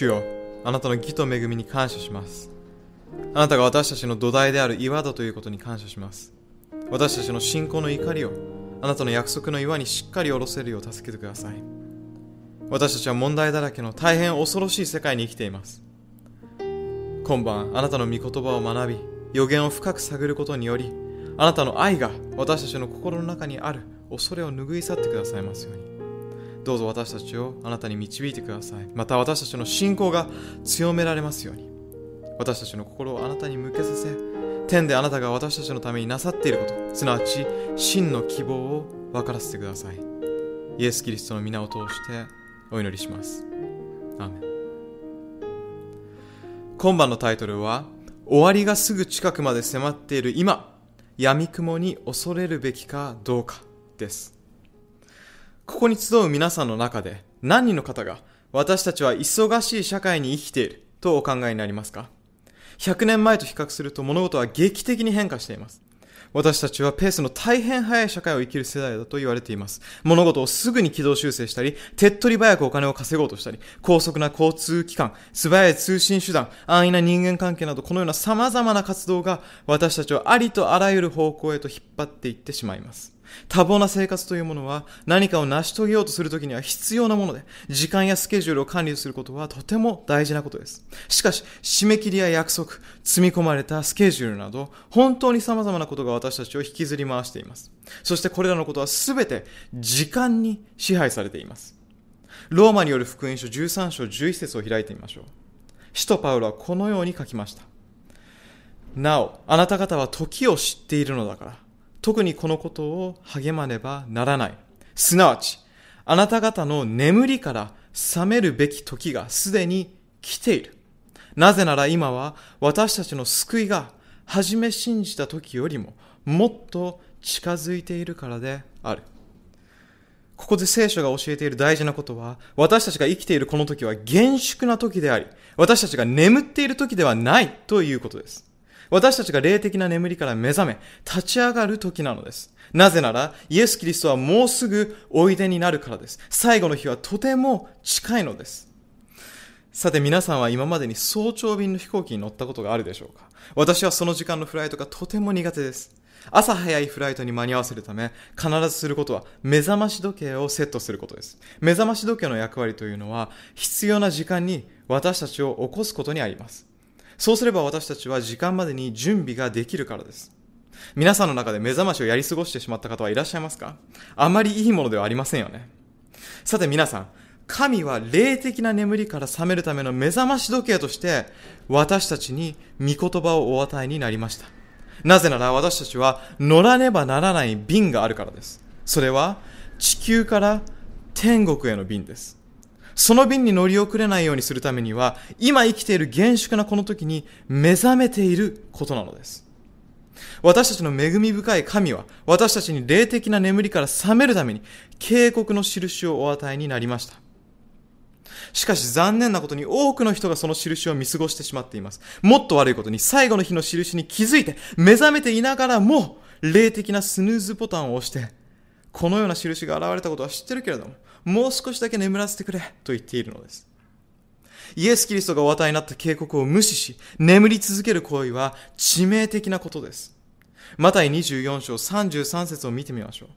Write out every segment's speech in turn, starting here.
主よあなたの義と恵みに感謝します。あなたが私たちの土台である岩だということに感謝します。私たちの信仰の怒りをあなたの約束の岩にしっかり下ろせるよう助けてください。私たちは問題だらけの大変恐ろしい世界に生きています。今晩あなたの御言葉を学び予言を深く探ることによりあなたの愛が私たちの心の中にある恐れを拭い去ってくださいますように。どうぞ私たちをあなたに導いてください。また私たちの信仰が強められますように。私たちの心をあなたに向けさせ天であなたが私たちのためになさっていること。すなわち真の希望を分からせてください。イエス・キリストの皆を通してお祈りします。アメン。今晩のタイトルは終わりがすぐ近くまで迫っている今闇雲に恐れるべきかどうかです。ここに集う皆さんの中で何人の方が私たちは忙しい社会に生きているとお考えになりますか？100年前と比較すると物事は劇的に変化しています。私たちはペースの大変速い社会を生きる世代だと言われています。物事をすぐに軌道修正したり、手っ取り早くお金を稼ごうとしたり、高速な交通機関、素早い通信手段、安易な人間関係など、このような様々な活動が私たちをありとあらゆる方向へと引っ張っていってしまいます。多忙な生活というものは何かを成し遂げようとするときには必要なもので、時間やスケジュールを管理することはとても大事なことです。しかし、締め切りや約束、積み込まれたスケジュールなど、本当に様々なことが私たちを引きずり回しています。そしてこれらのことはすべて時間に支配されています。ローマによる福音書13章11節を開いてみましょう。使徒パウロはこのように書きました。なお、あなた方は時を知っているのだから、特にこのことを励まねばならない。すなわち、あなた方の眠りから覚めるべき時がすでに来ている。なぜなら今は私たちの救いが初め信じた時よりももっと近づいているからである。ここで聖書が教えている大事なことは、私たちが生きているこの時は厳粛な時であり、私たちが眠っている時ではないということです。私たちが霊的な眠りから目覚め、立ち上がる時なのです。なぜなら、イエス・キリストはもうすぐおいでになるからです。最後の日はとても近いのです。さて皆さんは今までに早朝便の飛行機に乗ったことがあるでしょうか？私はその時間のフライトがとても苦手です。朝早いフライトに間に合わせるため、必ずすることは目覚まし時計をセットすることです。目覚まし時計の役割というのは、必要な時間に私たちを起こすことにあります。そうすれば私たちは時間までに準備ができるからです。皆さんの中で目覚ましをやり過ごしてしまった方はいらっしゃいますか？あまりいいものではありませんよね。さて皆さん、神は霊的な眠りから覚めるための目覚まし時計として私たちに御言葉をお与えになりました。なぜなら私たちは乗らねばならない便があるからです。それは地球から天国への便です。その便に乗り遅れないようにするためには、今生きている厳粛なこの時に目覚めていることなのです。私たちの恵み深い神は、私たちに霊的な眠りから覚めるために、警告の印をお与えになりました。しかし残念なことに多くの人がその印を見過ごしてしまっています。もっと悪いことに最後の日の印に気づいて目覚めていながらも霊的なスヌーズボタンを押してこのような印が現れたことは知ってるけれどももう少しだけ眠らせてくれと言っているのです。イエス・キリストがお与えになった警告を無視し、眠り続ける行為は致命的なことです。マタイ24章33節を見てみましょう。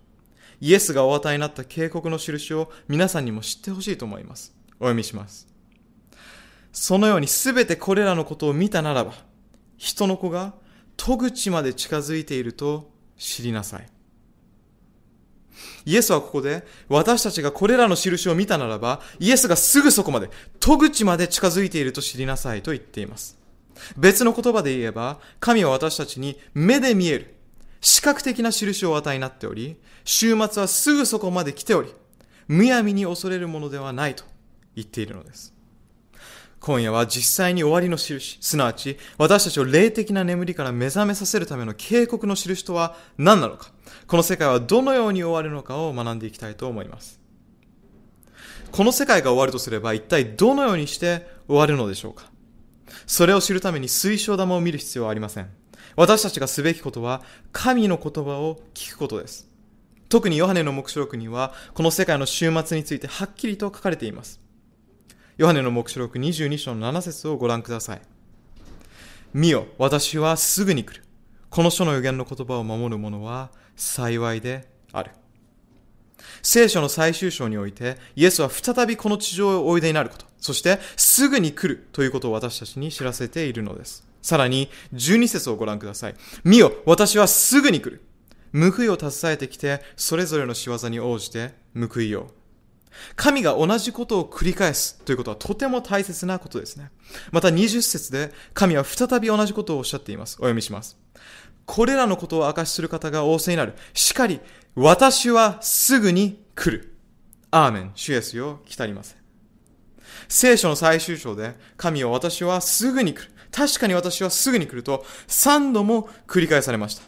イエスがお与えになった警告の印を皆さんにも知ってほしいと思います。お読みします。そのようにすべてこれらのことを見たならば、人の子が戸口まで近づいていると知りなさい。イエスはここで、私たちがこれらの印を見たならば、イエスがすぐそこまで、戸口まで近づいていると知りなさいと言っています。別の言葉で言えば、神は私たちに目で見える、視覚的な印を与えになっており、週末はすぐそこまで来ており、むやみに恐れるものではないと言っているのです。今夜は実際に終わりの印、すなわち私たちを霊的な眠りから目覚めさせるための警告の印とは何なのか、この世界はどのように終わるのかを学んでいきたいと思います。この世界が終わるとすれば一体どのようにして終わるのでしょうかそれを知るために水晶玉を見る必要はありません。私たちがすべきことは神の言葉を聞くことです。特にヨハネの目視録にはこの世界の終末についてはっきりと書かれています。ヨハネの目視録22章の7節をご覧ください。見よ、私はすぐに来る。この書の予言の言葉を守る者は幸いである。聖書の最終章において、イエスは再びこの地上へおいでになること、そしてすぐに来るということを私たちに知らせているのです。さらに、12節をご覧ください。見よ、私はすぐに来る。報いを携えてきて、それぞれの仕業に応じて報いよう。神が同じことを繰り返すということはとても大切なことですね。また20節で神は再び同じことをおっしゃっています。お読みします。これらのことを明かしする方が仰せになる。しかり、私はすぐに来る。アーメン。主イエスよ、来たりません。聖書の最終章で、神は私はすぐに来る。確かに私はすぐに来ると、3度も繰り返されました。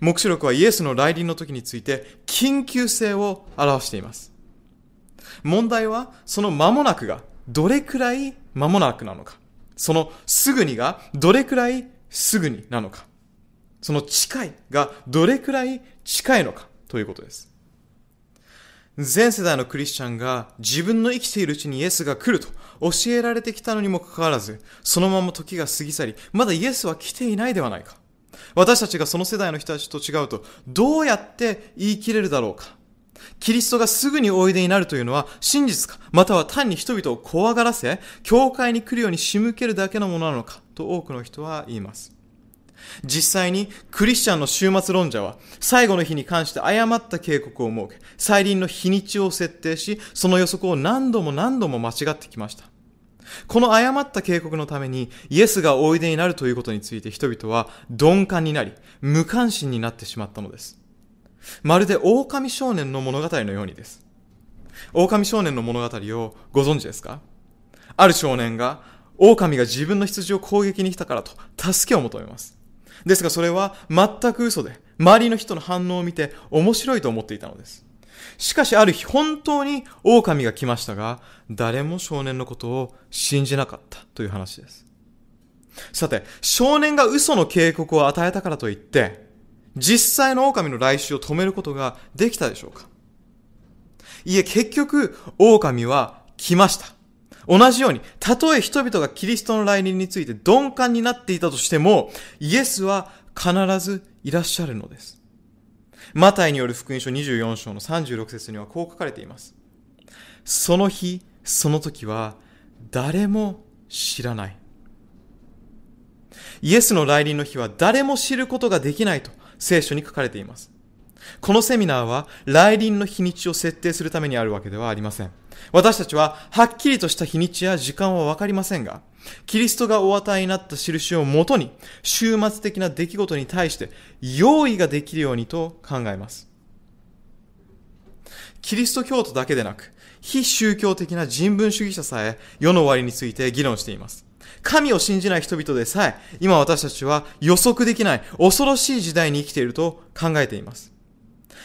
目視録はイエスの来臨の時について、緊急性を表しています。問題は、その間もなくが、どれくらい間もなくなのか。そのすぐにが、どれくらいすぐになのか。その近いがどれくらい近いのかということです。全世代のクリスチャンが自分の生きているうちにイエスが来ると教えられてきたのにもかかわらず、そのまま時が過ぎ去り、まだイエスは来ていないではないか。私たちがその世代の人たちと違うと、どうやって言い切れるだろうか。キリストがすぐにおいでになるというのは真実か、または単に人々を怖がらせ、教会に来るように仕向けるだけのものなのか、と多くの人は言います。実際にクリスチャンの終末論者は最後の日に関して誤った警告を設け、再臨の日にちを設定し、その予測を何度も何度も間違ってきました。この誤った警告のためにイエスがおいでになるということについて人々は鈍感になり、無関心になってしまったのです。まるで狼少年の物語のようにです。狼少年の物語をご存知ですか？ある少年が狼が自分の羊を攻撃に来たからと助けを求めます。ですがそれは全く嘘で、周りの人の反応を見て面白いと思っていたのです。しかしある日本当に狼が来ましたが、誰も少年のことを信じなかったという話です。さて、少年が嘘の警告を与えたからといって、実際の狼の来襲を止めることができたでしょうかいえ、結局、狼は来ました。同じように、たとえ人々がキリストの来臨について鈍感になっていたとしても、イエスは必ずいらっしゃるのです。マタイによる福音書24章の36節にはこう書かれています。その日、その時は誰も知らない。イエスの来臨の日は誰も知ることができないと聖書に書かれています。このセミナーは来臨の日にちを設定するためにあるわけではありません。私たちははっきりとした日にちや時間はわかりませんが、キリストがお与えになった印をもとに、終末的な出来事に対して用意ができるようにと考えます。キリスト教徒だけでなく、非宗教的な人文主義者さえ世の終わりについて議論しています。神を信じない人々でさえ、今私たちは予測できない恐ろしい時代に生きていると考えています。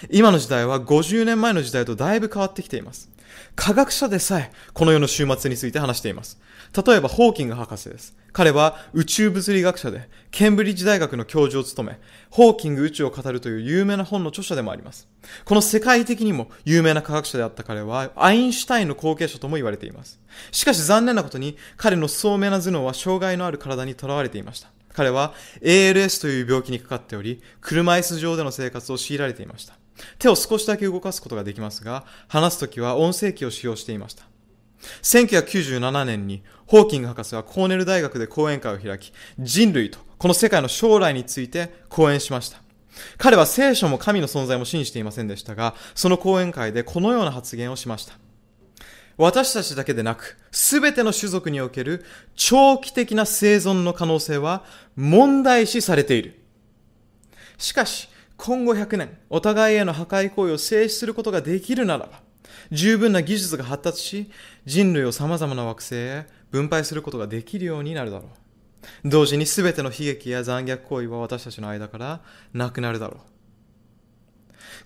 今の時代は50年前の時代とだいぶ変わってきています。科学者でさえ、この世の終末について話しています。例えば、ホーキング博士です。彼は宇宙物理学者で、ケンブリッジ大学の教授を務め、ホーキング宇宙を語るという有名な本の著者でもあります。この世界的にも有名な科学者であった彼は、アインシュタインの後継者とも言われています。しかし残念なことに、彼の聡明な頭脳は障害のある体にとらわれていました。彼は ALS という病気にかかっており、車椅子上での生活を強いられていました。手を少しだけ動かすことができますが、話すときは音声機を使用していました。1997年にホーキング博士はコーネル大学で講演会を開き、人類とこの世界の将来について講演しました。彼は聖書も神の存在も信じていませんでしたが、その講演会でこのような発言をしました。私たちだけでなく、すべての種族における長期的な生存の可能性は問題視されている。しかし、今後100年、お互いへの破壊行為を制止することができるならば、十分な技術が発達し、人類を様々な惑星へ分配することができるようになるだろう。同時に全ての悲劇や残虐行為は私たちの間からなくなるだろう。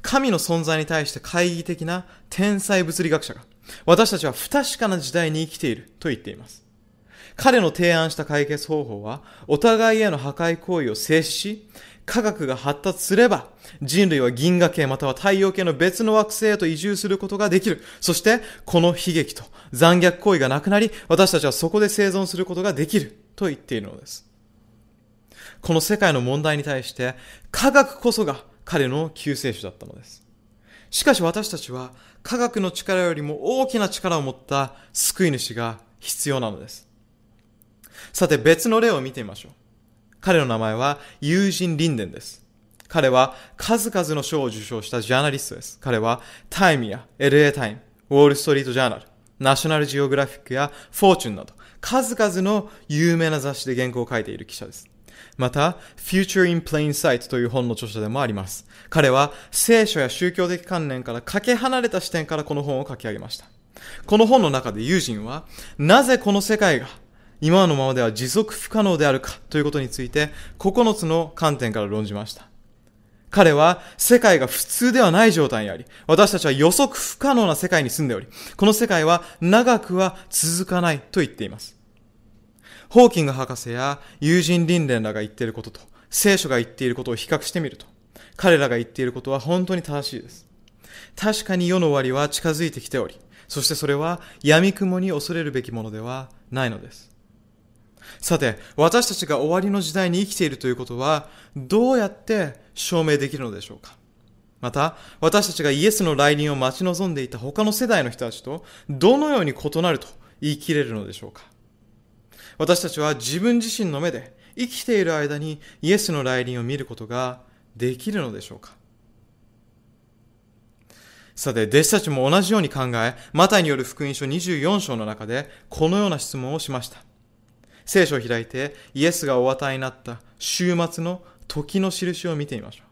神の存在に対して懐疑的な天才物理学者が、私たちは不確かな時代に生きていると言っています。彼の提案した解決方法は、お互いへの破壊行為を制止し、科学が発達すれば、人類は銀河系または太陽系の別の惑星へと移住することができる。そして、この悲劇と残虐行為がなくなり、私たちはそこで生存することができる。と言っているのです。この世界の問題に対して、科学こそが彼の救世主だったのです。しかし私たちは科学の力よりも大きな力を持った救い主が必要なのです。さて別の例を見てみましょう。彼の名前は友人リンデンです。彼は数々の賞を受賞したジャーナリストです。彼はタイムや LA タイム、ウォールストリートジャーナル、ナショナルジオグラフィックやフォーチュンなど数々の有名な雑誌で原稿を書いている記者です。また、Future in Plain Sight という本の著者でもあります。彼は聖書や宗教的観念からかけ離れた視点からこの本を書き上げました。この本の中で友人は、なぜこの世界が今のままでは持続不可能であるかということについて9つの観点から論じました。彼は世界が普通ではない状態にあり、私たちは予測不可能な世界に住んでおり、この世界は長くは続かないと言っています。ホーキング博士や友人倫連らが言っていることと、聖書が言っていることを比較してみると、彼らが言っていることは本当に正しいです。確かに世の終わりは近づいてきており、そしてそれは闇雲に恐れるべきものではないのです。さて、私たちが終わりの時代に生きているということは、どうやって証明できるのでしょうか？また、私たちがイエスの来臨を待ち望んでいた他の世代の人たちと、どのように異なると言い切れるのでしょうか？私たちは自分自身の目で生きている間にイエスの来臨を見ることができるのでしょうか？さて、弟子たちも同じように考え、マタイによる福音書24章の中でこのような質問をしました。聖書を開いてイエスがお与えになった週末の時の印を見てみましょ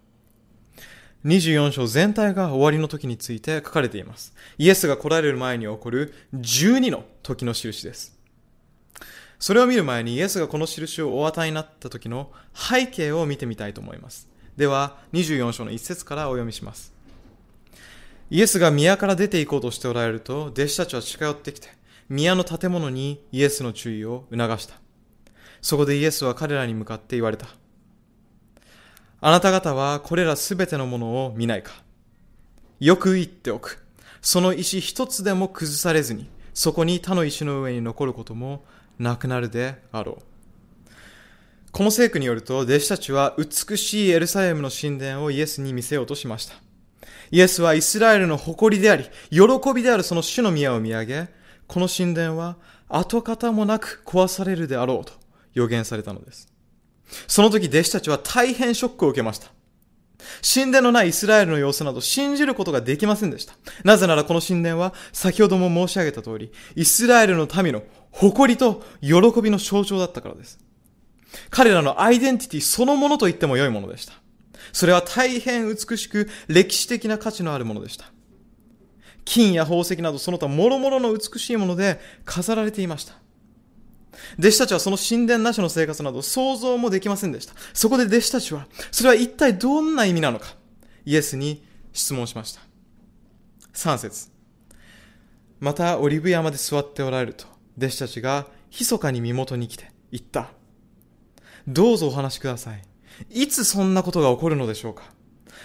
う。24章全体が終わりの時について書かれています。イエスが来られる前に起こる12の時の印です。それを見る前にイエスがこの印をお与えになった時の背景を見てみたいと思います。では、24章の一節からお読みします。イエスが宮から出て行こうとしておられると、弟子たちは近寄ってきて、宮の建物にイエスの注意を促した。そこでイエスは彼らに向かって言われた。あなた方はこれらすべてのものを見ないかよく言っておく。その石一つでも崩されずに、そこに他の石の上に残ることもなくなるであろう。この聖句によると、弟子たちは美しいエルサレムの神殿をイエスに見せようとしました。イエスはイスラエルの誇りであり、喜びであるその主の宮を見上げ、この神殿は跡形もなく壊されるであろうと予言されたのです。その時弟子たちは大変ショックを受けました。神殿のないイスラエルの様子など信じることができませんでした。なぜならこの神殿は先ほども申し上げた通り、イスラエルの民の誇りと喜びの象徴だったからです。彼らのアイデンティティそのものと言っても良いものでした。それは大変美しく歴史的な価値のあるものでした。金や宝石などその他諸々の美しいもので飾られていました。弟子たちはその神殿なしの生活など想像もできませんでした。そこで弟子たちは、それは一体どんな意味なのか、イエスに質問しました。3節またオリブ山で座っておられると、弟子たちが密かに身元に来て言った。どうぞお話しください。いつそんなことが起こるのでしょうか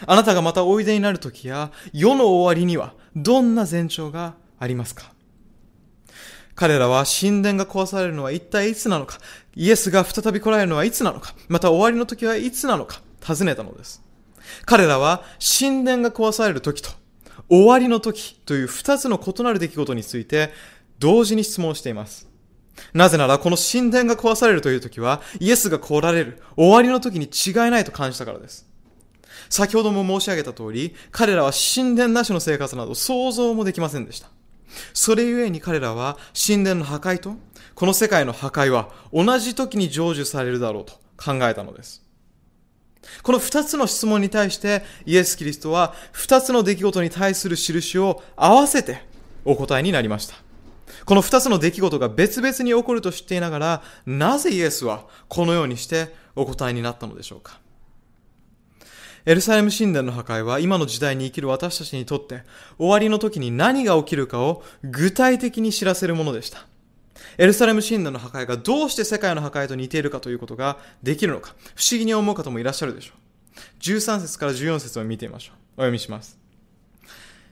あなたがまたおいでになるときや、世の終わりにはどんな前兆がありますか彼らは神殿が壊されるのは一体いつなのか、イエスが再び来られるのはいつなのか、また終わりの時はいつなのか、尋ねたのです。彼らは神殿が壊される時と終わりの時という二つの異なる出来事について同時に質問しています。なぜならこの神殿が壊されるという時はイエスが来られる終わりの時に違いないと感じたからです。先ほども申し上げた通り、彼らは神殿なしの生活など想像もできませんでした。それゆえに彼らは神殿の破壊とこの世界の破壊は同じ時に成就されるだろうと考えたのです。この二つの質問に対してイエス・キリストは二つの出来事に対する印を合わせてお答えになりました。この二つの出来事が別々に起こると知っていながら、なぜイエスはこのようにしてお答えになったのでしょうかエルサレム神殿の破壊は今の時代に生きる私たちにとって終わりの時に何が起きるかを具体的に知らせるものでした。エルサレム神殿の破壊がどうして世界の破壊と似ているかということができるのか不思議に思う方もいらっしゃるでしょう。13節から14節を見てみましょう。お読みします。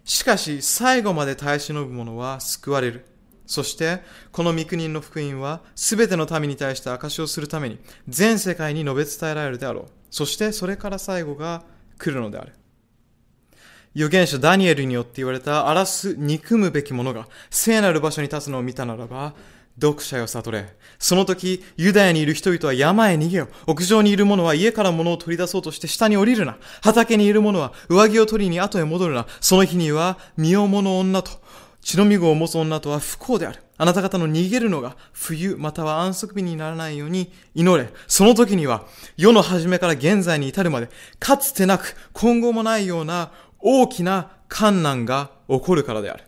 しかし、最後まで耐え忍ぶ者は救われる。そして、この御国の福音は、すべての民に対して証しをするために、全世界に述べ伝えられるであろう。そして、それから最後が来るのである。預言者ダニエルによって言われた荒らす憎むべき者が聖なる場所に立つのを見たならば、読者よ悟れ。その時、ユダヤにいる人々は山へ逃げよ。屋上にいる者は家から物を取り出そうとして下に降りるな。畑にいる者は上着を取りに後へ戻るな。その日には身重の女と、血のみ子を持つ女とは不幸である。あなた方の逃げるのが冬または安息日にならないように祈れ。その時には世の初めから現在に至るまでかつてなく今後もないような大きな観難が起こるからである。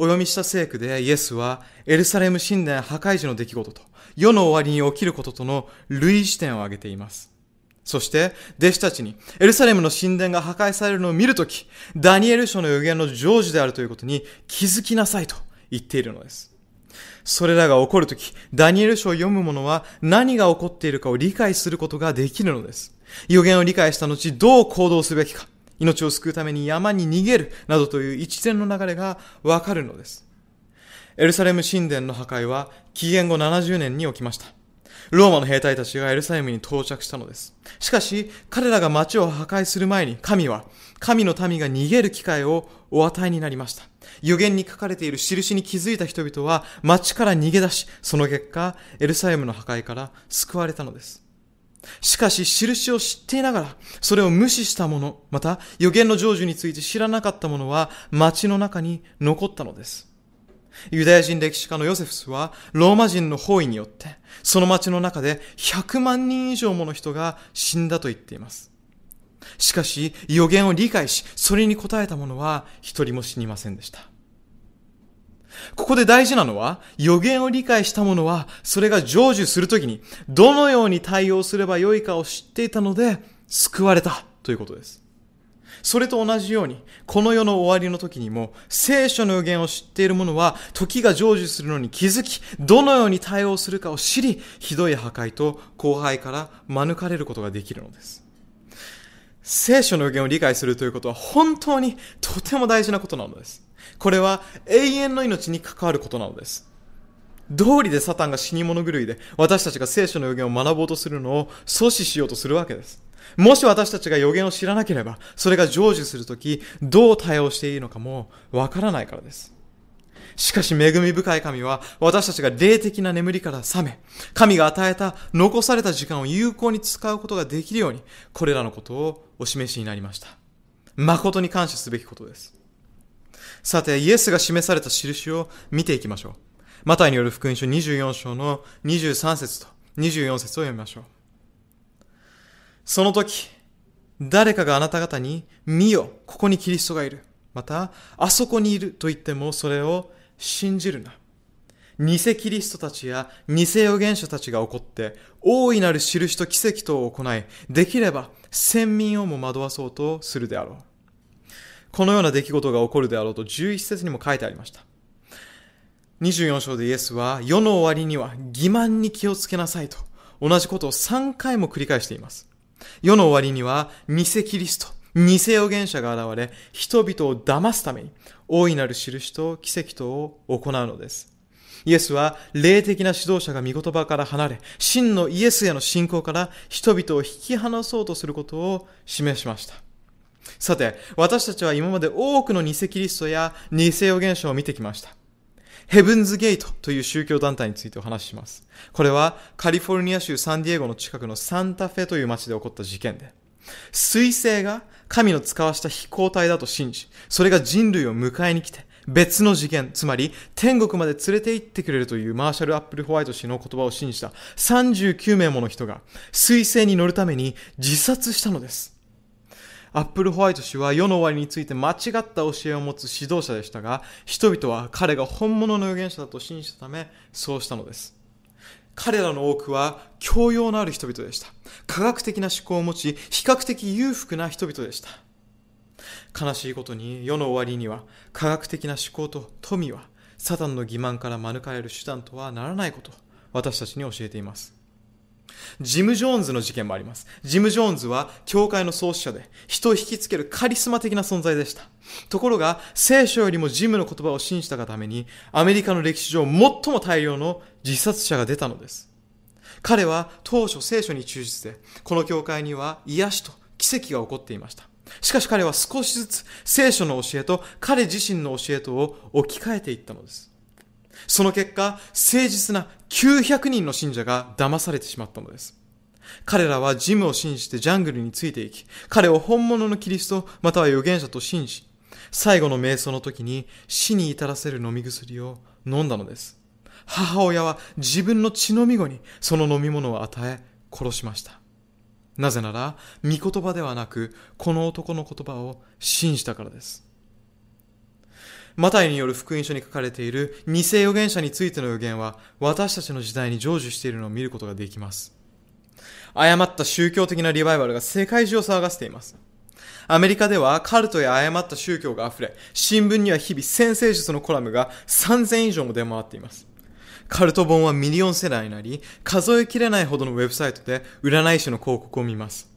お読みした聖句でイエスはエルサレム神殿破壊時の出来事と世の終わりに起きることとの類似点を挙げています。そして、弟子たちに、エルサレムの神殿が破壊されるのを見るとき、ダニエル書の予言の成就であるということに気づきなさいと言っているのです。それらが起こるとき、ダニエル書を読む者は何が起こっているかを理解することができるのです。予言を理解した後、どう行動すべきか、命を救うために山に逃げる、などという一連の流れがわかるのです。エルサレム神殿の破壊は紀元後70年に起きました。ローマの兵隊たちがエルサレムに到着したのです。しかし、彼らが町を破壊する前に神は、神の民が逃げる機会をお与えになりました。予言に書かれている印に気づいた人々は町から逃げ出し、その結果、エルサレムの破壊から救われたのです。しかし、印を知っていながら、それを無視した者、また予言の成就について知らなかった者は、町の中に残ったのです。ユダヤ人歴史家のヨセフスは、ローマ人の包囲によって、その町の中で100万人以上もの人が死んだと言っています。しかし、予言を理解し、それに応えた者は一人も死にませんでした。ここで大事なのは、予言を理解した者は、それが成就するときに、どのように対応すればよいかを知っていたので、救われたということです。それと同じように、この世の終わりの時にも、聖書の予言を知っている者は、時が成就するのに気づき、どのように対応するかを知り、ひどい破壊と後輩から免れることができるのです。聖書の予言を理解するということは本当にとても大事なことなのです。これは永遠の命に関わることなのです。道理でサタンが死に物狂いで私たちが聖書の予言を学ぼうとするのを阻止しようとするわけです。もし私たちが予言を知らなければ、それが成就するとき、どう対応していいのかもわからないからです。しかし恵み深い神は私たちが霊的な眠りから覚め、神が与えた残された時間を有効に使うことができるように、これらのことをお示しになりました。誠に感謝すべきことです。さて、イエスが示された印を見ていきましょう。マタイによる福音書24章の23節と24節を読みましょう。その時、誰かがあなた方に、見よ、ここにキリストがいる。また、あそこにいると言っても、それを信じるな。偽キリストたちや偽預言者たちが起こって、大いなる印と奇跡とを行い、できれば先民をも惑わそうとするであろう。このような出来事が起こるであろうと11節にも書いてありました。24章でイエスは世の終わりには欺瞞に気をつけなさいと同じことを3回も繰り返しています。世の終わりには偽キリスト、偽預言者が現れ、人々を騙すために大いなる印と奇跡とを行うのです。イエスは霊的な指導者が御言葉から離れ、真のイエスへの信仰から人々を引き離そうとすることを示しました。さて、私たちは今まで多くの偽キリストや偽預言者を見てきました。ヘブンズゲートという宗教団体についてお話しします。これはカリフォルニア州サンディエゴの近くのサンタフェという町で起こった事件で、水星が神の使わした飛行体だと信じ、それが人類を迎えに来て、別の次元、つまり天国まで連れて行ってくれるというマーシャル・アップル・ホワイト氏の言葉を信じた39名もの人が水星に乗るために自殺したのです。アップルホワイト氏は世の終わりについて間違った教えを持つ指導者でしたが、人々は彼が本物の預言者だと信じたため、そうしたのです。彼らの多くは教養のある人々でした。科学的な思考を持ち、比較的裕福な人々でした。悲しいことに世の終わりには科学的な思考と富はサタンの欺瞞から免れる手段とはならないこと私たちに教えています。ジム・ジョーンズの事件もあります。ジム・ジョーンズは教会の創始者で人を引きつけるカリスマ的な存在でした。ところが聖書よりもジムの言葉を信じたがためにアメリカの歴史上最も大量の自殺者が出たのです。彼は当初聖書に忠実で、この教会には癒しと奇跡が起こっていました。しかし彼は少しずつ聖書の教えと彼自身の教えとを置き換えていったのです。その結果、誠実な900人の信者が騙されてしまったのです。彼らはジムを信じてジャングルについていき、彼を本物のキリストまたは預言者と信じ、最後の瞑想の時に死に至らせる飲み薬を飲んだのです。母親は自分の血のみ子にその飲み物を与え殺しました。なぜなら、御言葉ではなく、この男の言葉を信じたからです。マタイによる福音書に書かれている偽預言者についての予言は、私たちの時代に成就しているのを見ることができます。誤った宗教的なリバイバルが世界中を騒がせています。アメリカではカルトや誤った宗教が溢れ、新聞には日々占星術のコラムが3000以上も出回っています。カルト本はミリオンセラーになり、数えきれないほどのウェブサイトで占い師の広告を見ます。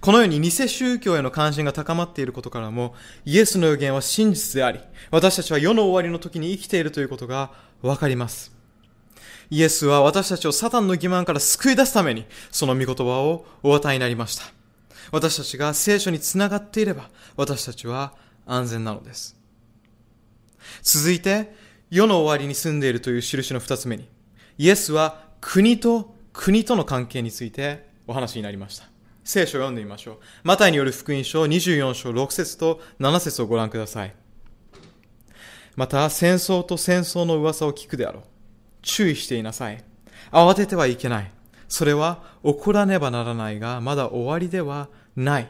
このように偽宗教への関心が高まっていることからも、イエスの予言は真実であり、私たちは世の終わりの時に生きているということがわかります。イエスは私たちをサタンの欺瞞から救い出すために、その御言葉をお与えになりました。私たちが聖書につながっていれば、私たちは安全なのです。続いて、世の終わりに住んでいるという印の二つ目に、イエスは国と国との関係についてお話になりました。聖書を読んでみましょう。マタイによる福音書24章6節と7節をご覧ください。また、戦争と戦争の噂を聞くであろう。注意していなさい。慌ててはいけない。それは起こらねばならないが、まだ終わりではない。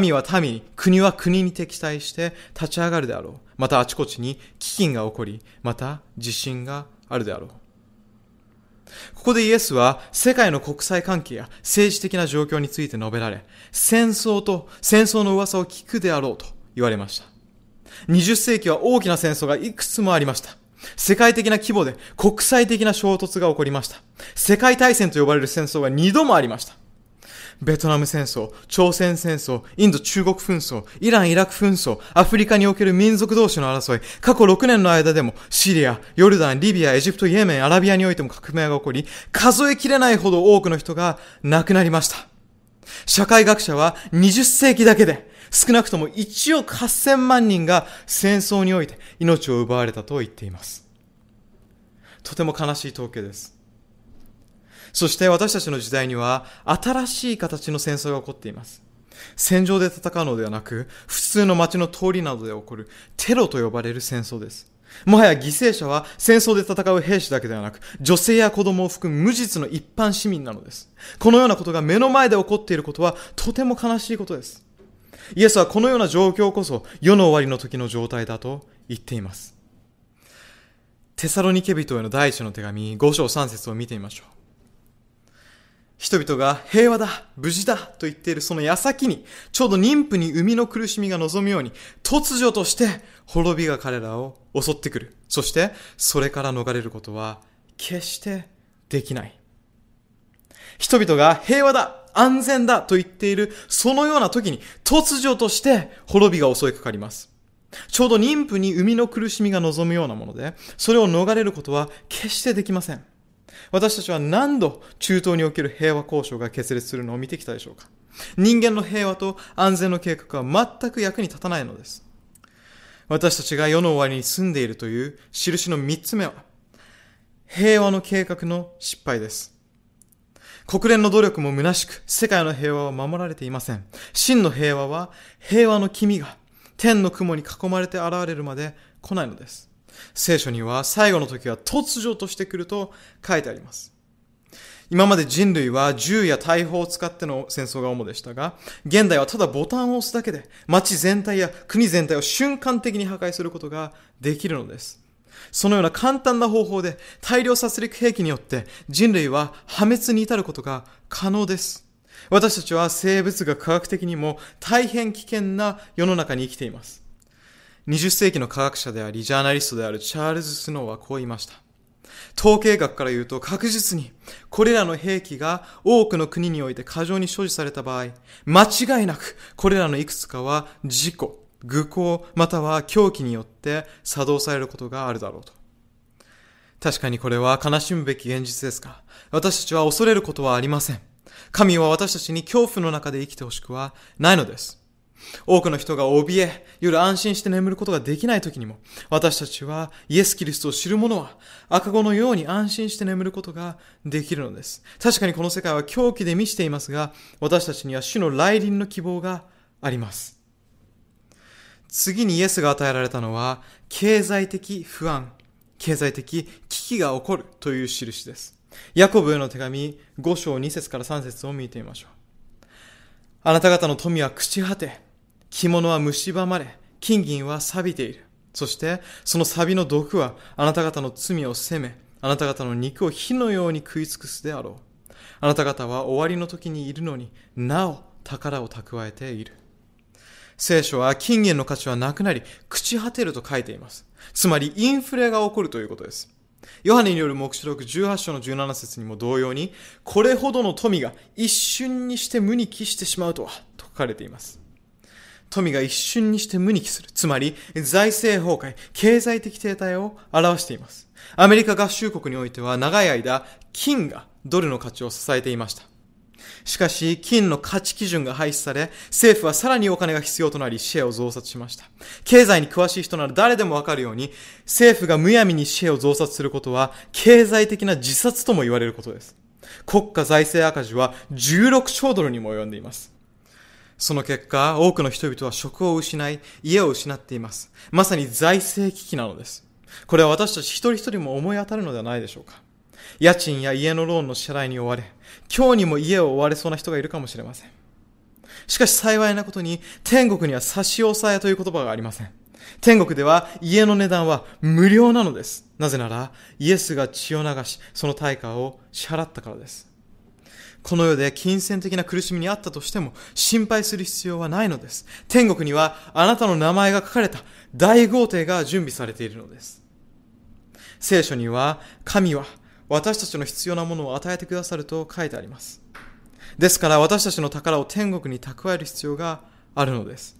民は民に、国は国に敵対して立ち上がるであろう。またあちこちに飢饉が起こり、また地震があるであろう。ここでイエスは世界の国際関係や政治的な状況について述べられ、戦争と戦争の噂を聞くであろうと言われました。20世紀は大きな戦争がいくつもありました。世界的な規模で国際的な衝突が起こりました。世界大戦と呼ばれる戦争が2度もありました。ベトナム戦争、朝鮮戦争、インド中国紛争、イラン・イラク紛争、アフリカにおける民族同士の争い、過去6年の間でもシリア、ヨルダン、リビア、エジプト、イエメン、アラビアにおいても革命が起こり、数えきれないほど多くの人が亡くなりました。社会学者は20世紀だけで少なくとも1億8000万人が戦争において命を奪われたと言っています。とても悲しい統計です。そして私たちの時代には新しい形の戦争が起こっています。戦場で戦うのではなく、普通の街の通りなどで起こるテロと呼ばれる戦争です。もはや犠牲者は戦争で戦う兵士だけではなく、女性や子供を含む無実の一般市民なのです。このようなことが目の前で起こっていることはとても悲しいことです。イエスはこのような状況こそ世の終わりの時の状態だと言っています。テサロニケ人への第一の手紙5章3節を見てみましょう。人々が平和だ、無事だと言っているその矢先に、ちょうど妊婦に生みの苦しみが望むように、突如として滅びが彼らを襲ってくる。そして、それから逃れることは決してできない。人々が平和だ、安全だと言っているそのような時に、突如として滅びが襲いかかります。ちょうど妊婦に生みの苦しみが望むようなもので、それを逃れることは決してできません。私たちは何度中東における平和交渉が決裂するのを見てきたでしょうか？人間の平和と安全の計画は全く役に立たないのです。私たちが世の終わりに住んでいるという印の三つ目は、平和の計画の失敗です。国連の努力も虚しく、世界の平和は守られていません。真の平和は、平和の君が天の雲に囲まれて現れるまで来ないのです。聖書には最後の時は突如としてくると書いてあります。今まで人類は銃や大砲を使っての戦争が主でしたが、現代はただボタンを押すだけで街全体や国全体を瞬間的に破壊することができるのです。そのような簡単な方法で大量殺戮兵器によって人類は破滅に至ることが可能です。私たちは生物学科学的にも大変危険な世の中に生きています。20世紀の科学者であり、ジャーナリストであるチャールズ・スノーはこう言いました。統計学から言うと確実にこれらの兵器が多くの国において過剰に所持された場合、間違いなくこれらのいくつかは事故、愚行、または狂気によって作動されることがあるだろうと。確かにこれは悲しむべき現実ですが、私たちは恐れることはありません。神は私たちに恐怖の中で生きてほしくはないのです。多くの人が怯え、夜安心して眠ることができない時にも、私たちはイエス・キリストを知る者は、赤子のように安心して眠ることができるのです。確かにこの世界は狂気で満ちていますが、私たちには主の来臨の希望があります。次にイエスが与えられたのは、経済的不安、経済的危機が起こるという印です。ヤコブへの手紙5章2節から3節を見てみましょう。あなた方の富は朽ち果て、着物は蝕まれ、金銀は錆びている。そして、その錆の毒はあなた方の罪を責め、あなた方の肉を火のように食い尽くすであろう。あなた方は終わりの時にいるのになお宝を蓄えている。聖書は金銀の価値はなくなり、朽ち果てると書いています。つまり、インフレが起こるということです。ヨハネによる目視録18章の17節にも同様に、これほどの富が一瞬にして無に帰してしまうとは、と書かれています。富が一瞬にして無に帰する。つまり、財政崩壊、経済的停滞を表しています。アメリカ合衆国においては長い間、金がドルの価値を支えていました。しかし、金の価値基準が廃止され、政府はさらにお金が必要となり、シェアを増刷しました。経済に詳しい人なら誰でもわかるように、政府がむやみにシェアを増刷することは、経済的な自殺とも言われることです。国家財政赤字は16兆ドルにも及んでいます。その結果、多くの人々は職を失い、家を失っています。まさに財政危機なのです。これは私たち一人一人も思い当たるのではないでしょうか。家賃や家のローンの支払いに追われ、今日にも家を追われそうな人がいるかもしれません。しかし幸いなことに、天国には差し押さえという言葉がありません。天国では家の値段は無料なのです。なぜなら、イエスが血を流し、その対価を支払ったからです。この世で金銭的な苦しみにあったとしても心配する必要はないのです。天国にはあなたの名前が書かれた大豪邸が準備されているのです。聖書には神は私たちの必要なものを与えてくださると書いてあります。ですから私たちの宝を天国に蓄える必要があるのです。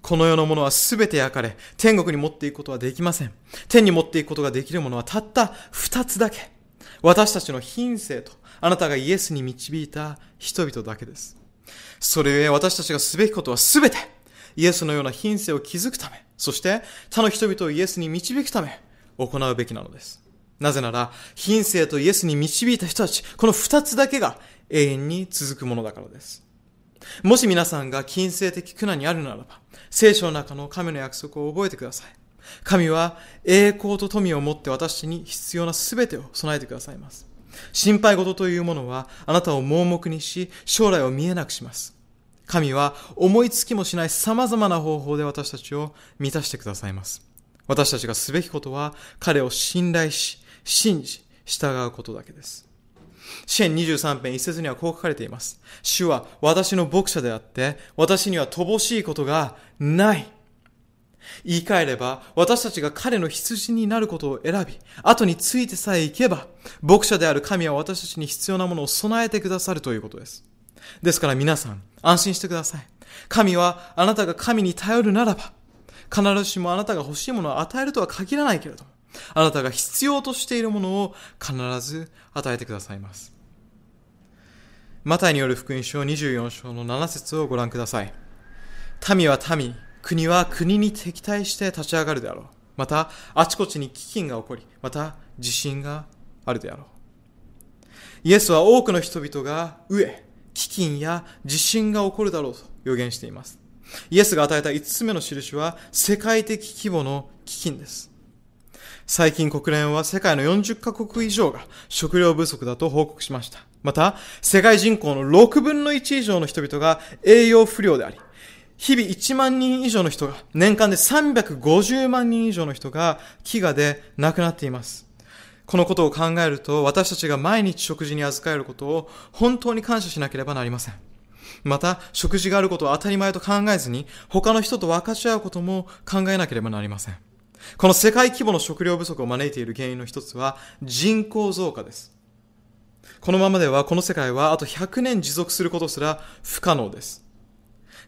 この世のものはすべて焼かれ、天国に持っていくことはできません。天に持っていくことができるものはたった二つだけ。私たちの品性と、あなたがイエスに導いた人々だけです。それゆえ私たちがすべきことはすべて、イエスのような品性を築くため、そして他の人々をイエスに導くため、行うべきなのです。なぜなら、品性とイエスに導いた人たち、この二つだけが永遠に続くものだからです。もし皆さんが金星的苦難にあるならば、聖書の中の神の約束を覚えてください。神は栄光と富を持って私に必要な全てを備えてくださいます。心配事というものはあなたを盲目にし、将来を見えなくします。神は思いつきもしない様々な方法で私たちを満たしてくださいます。私たちがすべきことは彼を信頼し、信じ、従うことだけです。支援23編一節にはこう書かれています。主は私の牧者であって、私には乏しいことがない。言い換えれば、私たちが彼の羊になることを選び、後についてさえ行けば、牧者である神は私たちに必要なものを備えてくださるということです。ですから皆さん、安心してください。神はあなたが神に頼るならば、必ずしもあなたが欲しいものを与えるとは限らないけれども、あなたが必要としているものを必ず与えてくださいます。マタイによる福音書24章の7節をご覧ください。民は民、国は国に敵対して立ち上がるであろう。また、あちこちに飢饉が起こり、また地震があるであろう。イエスは多くの人々が飢え、飢饉や地震が起こるだろうと予言しています。イエスが与えた5つ目の印は世界的規模の飢饉です。最近国連は世界の40カ国以上が食料不足だと報告しました。また、世界人口の6分の1以上の人々が栄養不良であり、日々1万人以上の人が、年間で350万人以上の人が飢餓で亡くなっています。このことを考えると、私たちが毎日食事に預かえることを本当に感謝しなければなりません。また、食事があることを当たり前と考えずに、他の人と分かち合うことも考えなければなりません。この世界規模の食料不足を招いている原因の一つは人口増加です。このままではこの世界はあと100年持続することすら不可能です。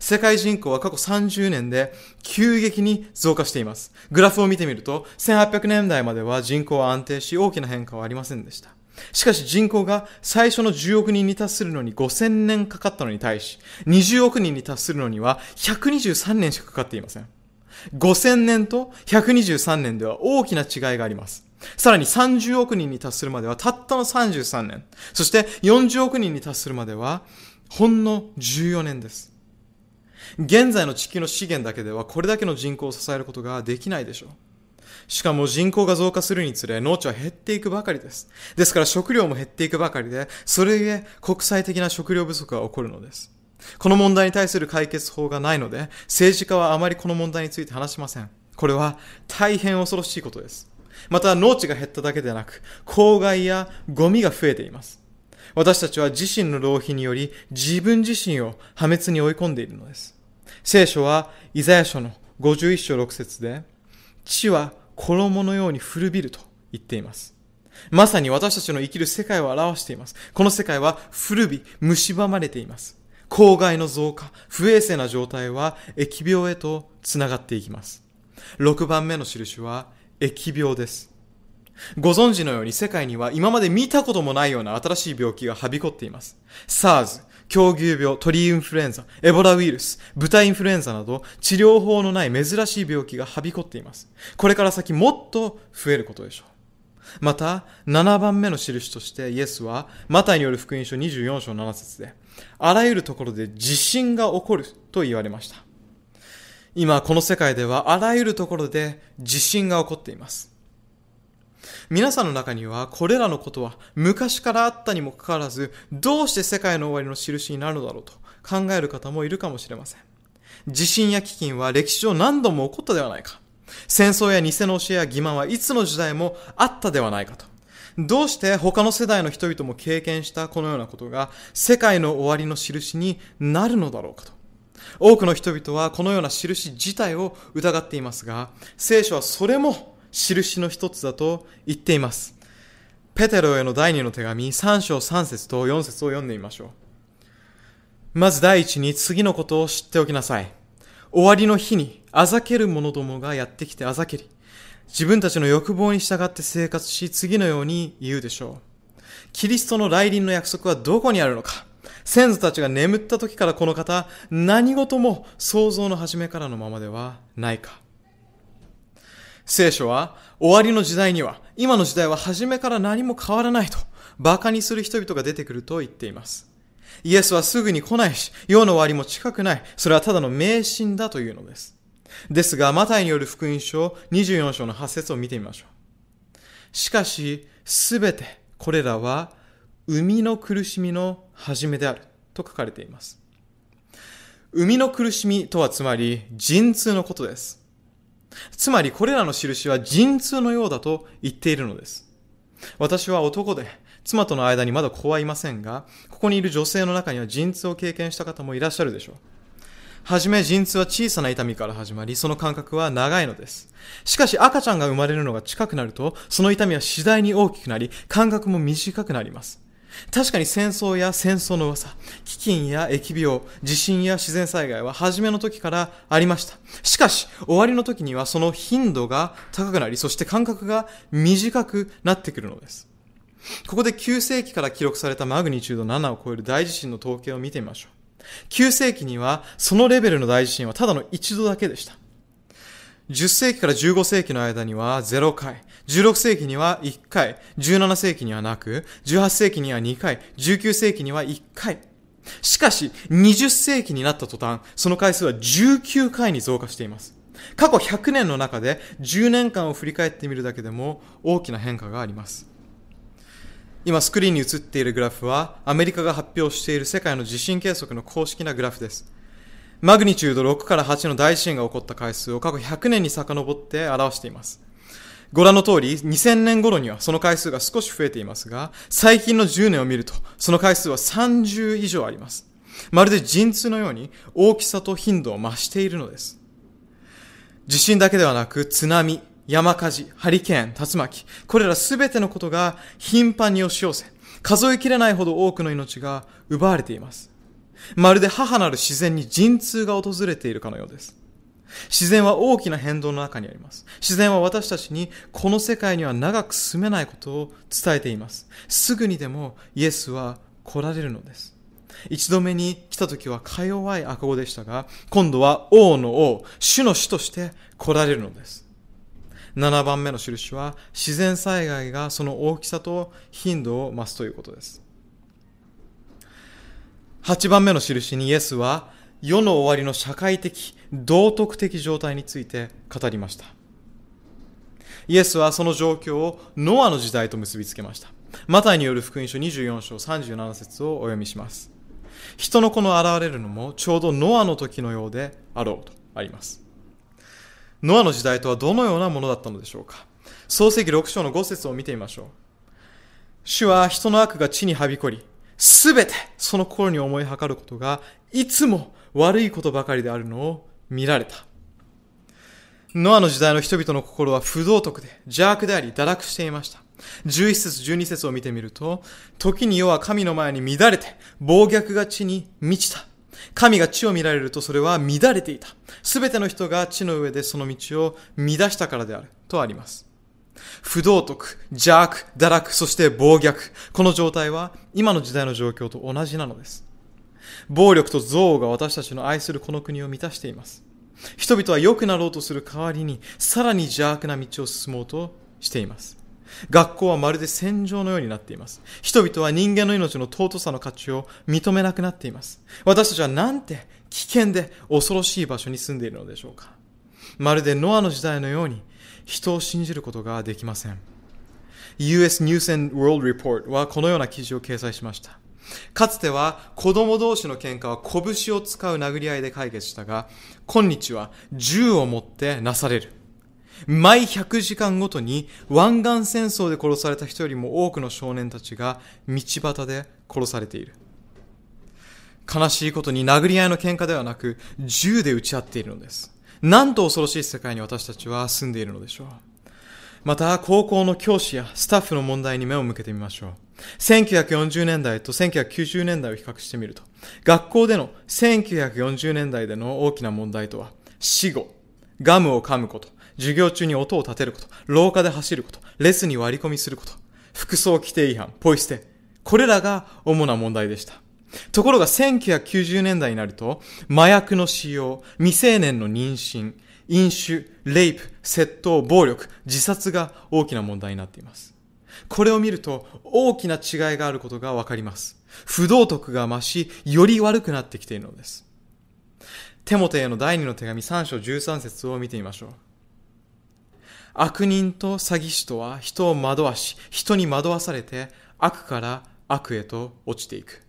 世界人口は過去30年で急激に増加しています。グラフを見てみると、1800年代までは人口は安定し大きな変化はありませんでした。しかし人口が最初の10億人に達するのに5000年かかったのに対し、20億人に達するのには123年しかかかっていません。5000年と123年では大きな違いがあります。さらに30億人に達するまではたったの33年。そして40億人に達するまではほんの14年です。現在の地球の資源だけではこれだけの人口を支えることができないでしょう。しかも人口が増加するにつれ農地は減っていくばかりです。ですから食料も減っていくばかりで、それゆえ国際的な食料不足が起こるのです。この問題に対する解決法がないので、政治家はあまりこの問題について話しません。これは大変恐ろしいことです。また農地が減っただけでなく、公害やゴミが増えています。私たちは自身の浪費により自分自身を破滅に追い込んでいるのです。聖書はイザヤ書の51章6節で、地は衣のように古びると言っています。まさに私たちの生きる世界を表しています。この世界は古び、蝕まれています。公害の増加、不衛生な状態は疫病へと繋がっていきます。6番目の印は疫病です。ご存知のように世界には今まで見たこともないような新しい病気がはびこっています。SARS、狂牛病、鳥インフルエンザ、エボラウイルス、豚インフルエンザなど治療法のない珍しい病気がはびこっています。これから先もっと増えることでしょう。また、7番目の印としてイエスは、マタイによる福音書24章7節で、あらゆるところで地震が起こると言われました。今、この世界ではあらゆるところで地震が起こっています。皆さんの中にはこれらのことは昔からあったにもかかわらずどうして世界の終わりの印になるのだろうと考える方もいるかもしれません。地震や飢饉は歴史上何度も起こったではないか。戦争や偽の教えや欺瞞はいつの時代もあったではないかと。どうして他の世代の人々も経験したこのようなことが世界の終わりの印になるのだろうかと。多くの人々はこのような印自体を疑っていますが、聖書はそれも印の一つだと言っています。ペテロへの第二の手紙3章3節と4節を読んでみましょう。まず第一に次のことを知っておきなさい。終わりの日にあざける者どもがやってきてあざけり、自分たちの欲望に従って生活し、次のように言うでしょう。キリストの来臨の約束はどこにあるのか先祖たちが眠った時からこの方、何事も想像の始めからのままではないか。聖書は終わりの時代には、今の時代は初めから何も変わらないと、馬鹿にする人々が出てくると言っています。イエスはすぐに来ないし、世の終わりも近くない。それはただの迷信だというのです。ですが、マタイによる福音書24章の8節を見てみましょう。しかし、すべてこれらは、生みの苦しみの始めであると書かれています。生みの苦しみとはつまり、陣痛のことです。つまりこれらの印は陣痛のようだと言っているのです。私は男で、妻との間にまだ子はいませんが、ここにいる女性の中には陣痛を経験した方もいらっしゃるでしょう。はじめ陣痛は小さな痛みから始まり、その間隔は長いのです。しかし赤ちゃんが生まれるのが近くなると、その痛みは次第に大きくなり、間隔も短くなります。確かに戦争や戦争の噂、飢饉や疫病、地震や自然災害は初めの時からありました。しかし、終わりの時にはその頻度が高くなり、そして間隔が短くなってくるのです。ここで9世紀から記録されたマグニチュード7を超える大地震の統計を見てみましょう。9世紀にはそのレベルの大地震はただの一度だけでした。10世紀から15世紀の間には0回、16世紀には1回、17世紀にはなく、18世紀には2回、19世紀には1回。しかし、20世紀になった途端、その回数は19回に増加しています。過去100年の中で10年間を振り返ってみるだけでも大きな変化があります。今スクリーンに映っているグラフはアメリカが発表している世界の地震計測の公式なグラフです。マグニチュード6から8の大地震が起こった回数を過去100年に遡って表しています。ご覧の通り、2000年頃にはその回数が少し増えていますが、最近の10年を見ると、その回数は30以上あります。まるで陣痛のように大きさと頻度を増しているのです。地震だけではなく、津波、山火事、ハリケーン、竜巻、これらすべてのことが頻繁に押し寄せ、数えきれないほど多くの命が奪われています。まるで母なる自然に陣痛が訪れているかのようです。自然は大きな変動の中にあります。自然は私たちにこの世界には長く住めないことを伝えています。すぐにでもイエスは来られるのです。一度目に来た時はか弱い赤子でしたが、今度は王の王、主の主として来られるのです。7番目の印は自然災害がその大きさと頻度を増すということです。8番目の印にイエスは世の終わりの社会的、道徳的状態について語りました。イエスはその状況をノアの時代と結びつけました。マタイによる福音書24章37節をお読みします。人の子の現れるのもちょうどノアの時のようであろうとあります。ノアの時代とはどのようなものだったのでしょうか創世記6章の5節を見てみましょう。主は人の悪が地にはびこり、すべてその心に思いはかることが、いつも悪いことばかりであるのを見られた。ノアの時代の人々の心は不道徳で邪悪であり堕落していました。11節12節を見てみると、時に世は神の前に乱れて、暴虐が地に満ちた。神が地を見られるとそれは乱れていた。すべての人が地の上でその道を乱したからである。とあります。不道徳、邪悪、堕落、そして暴虐。この状態は今の時代の状況と同じなのです。暴力と憎悪が私たちの愛するこの国を満たしています。人々は良くなろうとする代わりに、さらに邪悪な道を進もうとしています。学校はまるで戦場のようになっています。人々は人間の命の尊さの価値を認めなくなっています。私たちはなんて危険で恐ろしい場所に住んでいるのでしょうか。まるでノアの時代のように人を信じることができません。US News and World Report はこのような記事を掲載しました。かつては子供同士の喧嘩は拳を使う殴り合いで解決したが、今日は銃を持ってなされる。毎100時間ごとに湾岸戦争で殺された人よりも多くの少年たちが道端で殺されている。悲しいことに殴り合いの喧嘩ではなく銃で撃ち合っているのです。なんと恐ろしい世界に私たちは住んでいるのでしょう。また、高校の教師やスタッフの問題に目を向けてみましょう。1940年代と1990年代を比較してみると、学校での1940年代での大きな問題とは、死後、ガムを噛むこと、授業中に音を立てること、廊下で走ること、レスに割り込みすること、服装規定違反、ポイ捨て、これらが主な問題でした。ところが1990年代になると、麻薬の使用、未成年の妊娠、飲酒、レイプ、窃盗、暴力、自殺が大きな問題になっています。これを見ると大きな違いがあることがわかります。不道徳が増し、より悪くなってきているのです。テモテへの第二の手紙3章13節を見てみましょう。悪人と詐欺師とは人を惑わし、人に惑わされて悪から悪へと落ちていく。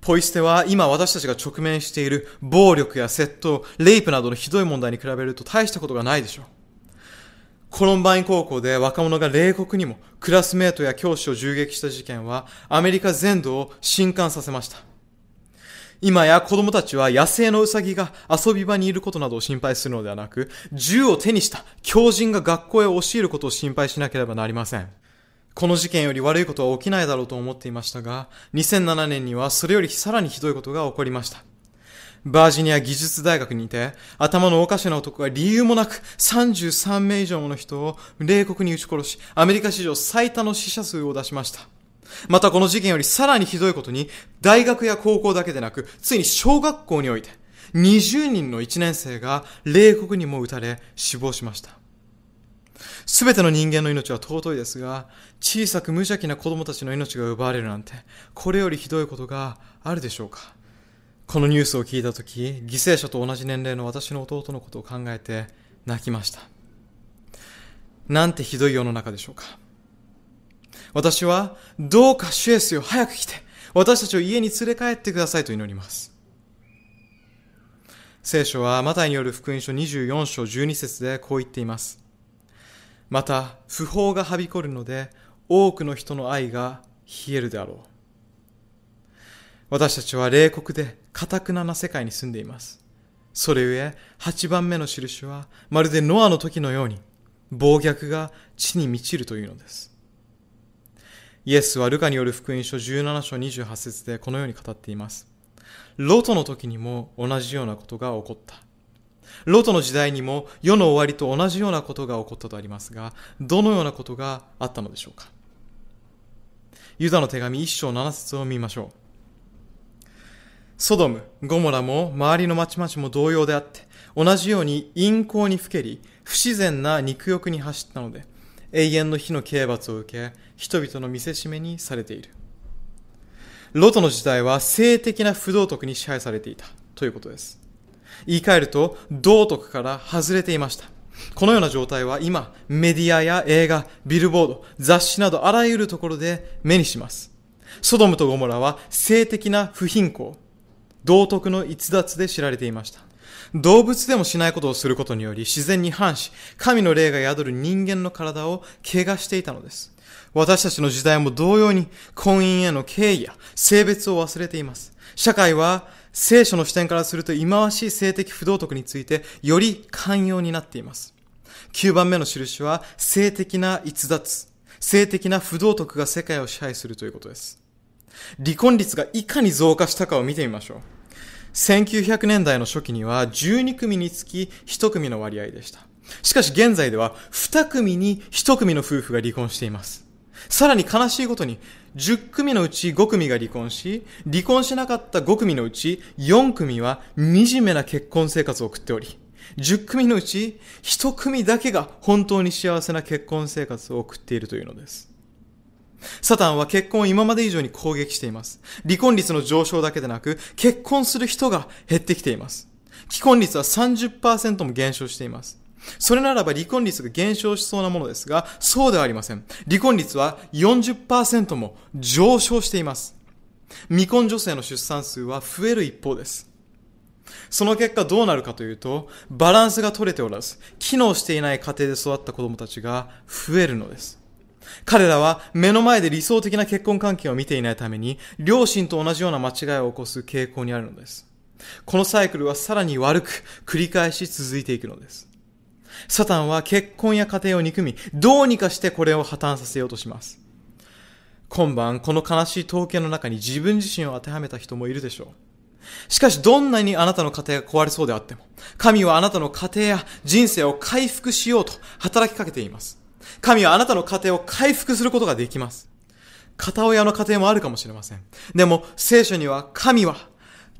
ポイ捨ては今私たちが直面している暴力や窃盗、レイプなどのひどい問題に比べると大したことがないでしょう。コロンバイン高校で若者が冷酷にもクラスメートや教師を銃撃した事件はアメリカ全土を震撼させました。今や子供たちは野生のウサギが遊び場にいることなどを心配するのではなく、銃を手にした狂人が学校へ押し入ることを心配しなければなりません。この事件より悪いことは起きないだろうと思っていましたが、2007年にはそれよりさらにひどいことが起こりました。バージニア技術大学にいて、頭のおかしな男が理由もなく33名以上もの人を冷酷に撃ち殺し、アメリカ史上最多の死者数を出しました。またこの事件よりさらにひどいことに、大学や高校だけでなく、ついに小学校において、20人の1年生が冷酷にも撃たれ死亡しました。すべての人間の命は尊いですが、小さく無邪気な子供たちの命が奪われるなんて、これよりひどいことがあるでしょうかこのニュースを聞いたとき、犠牲者と同じ年齢の私の弟のことを考えて泣きました。なんてひどい世の中でしょうか私は、どうか主イエスよ、早く来て、私たちを家に連れ帰ってくださいと祈ります。聖書は、マタイによる福音書24章12節でこう言っています。また、不法がはびこるので、多くの人の愛が冷えるであろう。私たちは冷酷で、堅くなな世界に住んでいます。それゆえ、8番目の印は、まるでノアの時のように、暴虐が地に満ちるというのです。イエスはルカによる福音書17章28節でこのように語っています。ロトの時にも同じようなことが起こった。ロトの時代にも世の終わりと同じようなことが起こったとありますが、どのようなことがあったのでしょうか？ユダの手紙1章7節を見ましょう。ソドム、ゴモラも周りの町々も同様であって、同じように陰行にふけり、不自然な肉欲に走ったので、永遠の火の刑罰を受け、人々の見せしめにされている。ロトの時代は性的な不道徳に支配されていたということです。言い換えると、道徳から外れていました。このような状態は今、メディアや映画、ビルボード、雑誌などあらゆるところで目にします。ソドムとゴモラは性的な不貧困、道徳の逸脱で知られていました。動物でもしないことをすることにより自然に反し、神の霊が宿る人間の体を怪我していたのです。私たちの時代も同様に婚姻への敬意や性別を忘れています。社会は聖書の視点からすると忌まわしい性的不道徳についてより寛容になっています。9番目の印は性的な逸脱、性的な不道徳が世界を支配するということです。離婚率がいかに増加したかを見てみましょう。1900年代の初期には12組につき1組の割合でした。しかし現在では2組に1組の夫婦が離婚しています。さらに悲しいことに10組のうち5組が離婚し、離婚しなかった5組のうち4組は惨めな結婚生活を送っており、10組のうち1組だけが本当に幸せな結婚生活を送っているというのです。サタンは結婚を今まで以上に攻撃しています。離婚率の上昇だけでなく、結婚する人が減ってきています。既婚率は30%も減少しています。それならば離婚率が減少しそうなものですが、そうではありません。離婚率は40%も上昇しています。未婚女性の出産数は増える一方です。その結果どうなるかというと、バランスが取れておらず、機能していない家庭で育った子供たちが増えるのです。彼らは目の前で理想的な結婚関係を見ていないために、両親と同じような間違いを起こす傾向にあるのです。このサイクルはさらに悪く繰り返し続いていくのです。サタンは結婚や家庭を憎み、どうにかしてこれを破綻させようとします。今晩、この悲しい統計の中に自分自身を当てはめた人もいるでしょう。しかし、どんなにあなたの家庭が壊れそうであっても、神はあなたの家庭や人生を回復しようと働きかけています。神はあなたの家庭を回復することができます。片親の家庭もあるかもしれません。でも、聖書には神は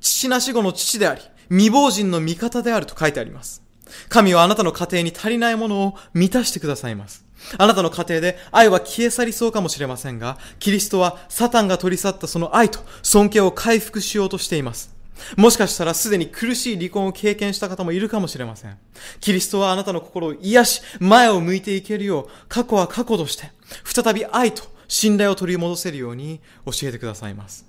父なし子の父であり、未亡人の味方であると書いてあります。神はあなたの家庭に足りないものを満たしてくださいます。あなたの家庭で愛は消え去りそうかもしれませんが、キリストはサタンが取り去ったその愛と尊敬を回復しようとしています。もしかしたらすでに苦しい離婚を経験した方もいるかもしれません。キリストはあなたの心を癒し、前を向いていけるよう、過去は過去として、再び愛と信頼を取り戻せるように教えてくださいます。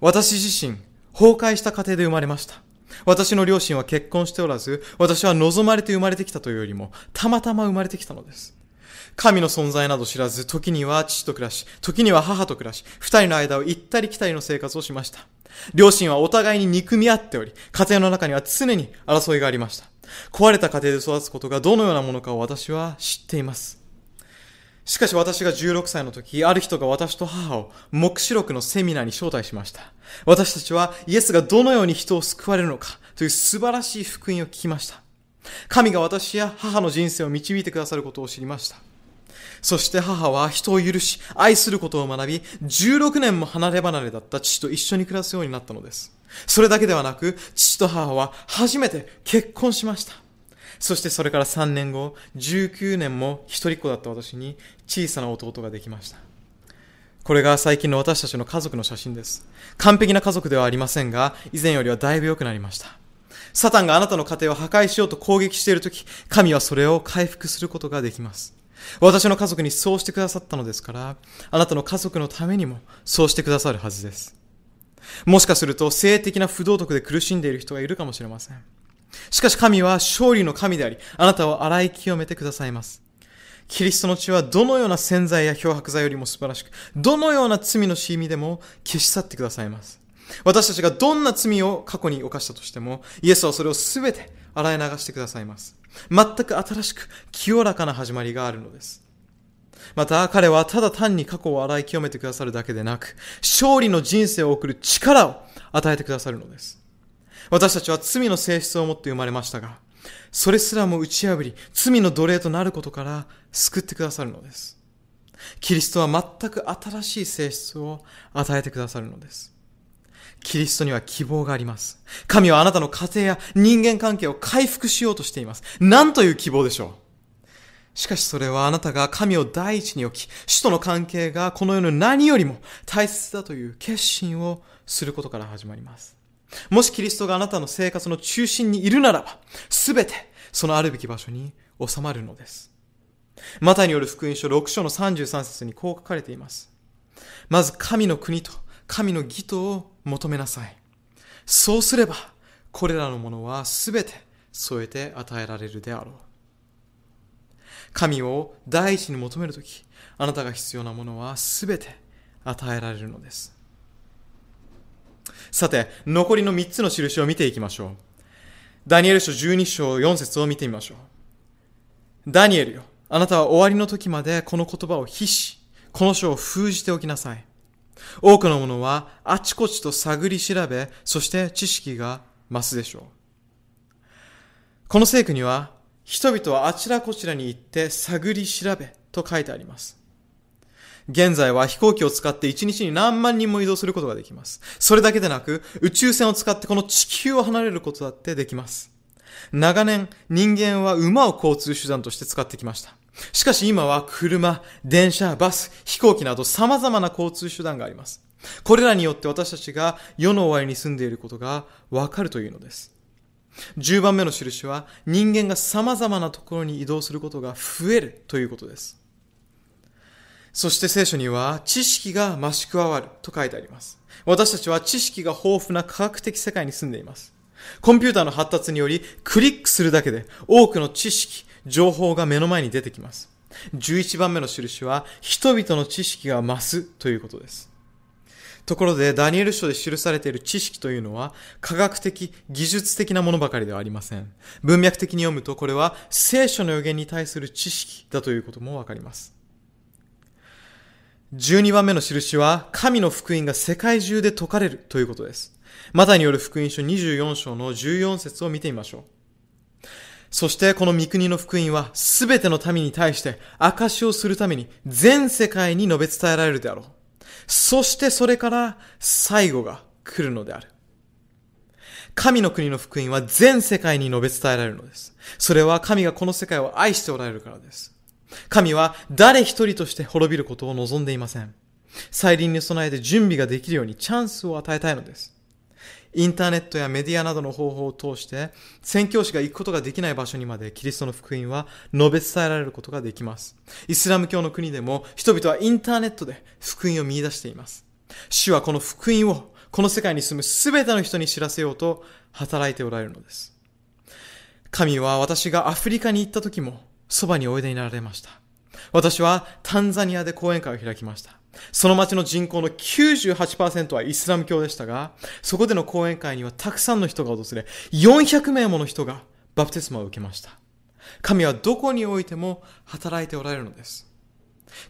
私自身、崩壊した家庭で生まれました。私の両親は結婚しておらず、私は望まれて生まれてきたというよりも、たまたま生まれてきたのです。神の存在など知らず、時には父と暮らし、時には母と暮らし、二人の間を行ったり来たりの生活をしました。両親はお互いに憎み合っており、家庭の中には常に争いがありました。壊れた家庭で育つことがどのようなものかを私は知っています。しかし私が16歳の時、ある人が私と母を目視録のセミナーに招待しました。私たちはイエスがどのように人を救われるのかという素晴らしい福音を聞きました。神が私や母の人生を導いてくださることを知りました。そして母は人を許し、愛することを学び、16年も離れ離れだった父と一緒に暮らすようになったのです。それだけではなく、父と母は初めて結婚しました。そしてそれから3年後、19年も一人っ子だった私に小さな弟ができました。これが最近の私たちの家族の写真です。完璧な家族ではありませんが、以前よりはだいぶ良くなりました。サタンがあなたの家庭を破壊しようと攻撃しているとき、神はそれを回復することができます。私の家族にそうしてくださったのですから、あなたの家族のためにもそうしてくださるはずです。もしかすると性的な不道徳で苦しんでいる人がいるかもしれません。しかし神は勝利の神であり、あなたを洗い清めてくださいます。キリストの血はどのような洗剤や漂白剤よりも素晴らしく、どのような罪のしみでも消し去ってくださいます。私たちがどんな罪を過去に犯したとしても、イエスはそれをすべて洗い流してくださいます。全く新しく清らかな始まりがあるのです。また彼はただ単に過去を洗い清めてくださるだけでなく、勝利の人生を送る力を与えてくださるのです。私たちは罪の性質を持って生まれましたが、それすらも打ち破り、罪の奴隷となることから救ってくださるのです。キリストは全く新しい性質を与えてくださるのです。キリストには希望があります。神はあなたの家庭や人間関係を回復しようとしています。何という希望でしょうしかしそれはあなたが神を第一に置き、主との関係がこの世の何よりも大切だという決心をすることから始まります。もしキリストがあなたの生活の中心にいるならば、すべてそのあるべき場所に収まるのです。マタによる福音書6章の33節にこう書かれています。まず神の国と神の義とを求めなさい。そうすれば、これらのものはすべて添えて与えられるであろう。神を第一に求めるとき、あなたが必要なものはすべて与えられるのです。さて、残りの3つの印を見ていきましょう。ダニエル書12章4節を見てみましょう。ダニエルよ、あなたは終わりの時までこの言葉を必し、この書を封じておきなさい。多くの者はあちこちと探り調べ、そして知識が増すでしょう。この聖句には、人々はあちらこちらに行って探り調べと書いてあります。現在は飛行機を使って1日に何万人も移動することができます。それだけでなく、宇宙船を使ってこの地球を離れることだってできます。長年、人間は馬を交通手段として使ってきました。しかし今は車、電車、バス、飛行機など様々な交通手段があります。これらによって私たちが世の終わりに住んでいることがわかるというのです。10番目の印は人間が様々なところに移動することが増えるということです。そして聖書には知識が増し加わると書いてあります。私たちは知識が豊富な科学的世界に住んでいます。コンピューターの発達によりクリックするだけで多くの知識、情報が目の前に出てきます。11番目の印は人々の知識が増すということです。ところで、ダニエル書で記されている知識というのは、科学的、技術的なものばかりではありません。文脈的に読むと、これは聖書の予言に対する知識だということもわかります。12番目の印は、神の福音が世界中で説かれるということです。マタによる福音書24章の14節を見てみましょう。そしてこの御国の福音はすべての民に対して証しをするために全世界に述べ伝えられるであろう。そしてそれから最後が来るのである。神の国の福音は全世界に述べ伝えられるのです。それは神がこの世界を愛しておられるからです。神は誰一人として滅びることを望んでいません。再臨に備えて準備ができるようにチャンスを与えたいのです。インターネットやメディアなどの方法を通して、宣教師が行くことができない場所にまでキリストの福音は述べ伝えられることができます。イスラム教の国でも人々はインターネットで福音を見出しています。主はこの福音をこの世界に住む全ての人に知らせようと働いておられるのです。神は私がアフリカに行った時もそばにおいでになられました。私はタンザニアで講演会を開きました。その町の人口の98%はイスラム教でしたが、そこでの講演会にはたくさんの人が訪れ、400名もの人がバプテスマを受けました。神はどこにおいても働いておられるのです。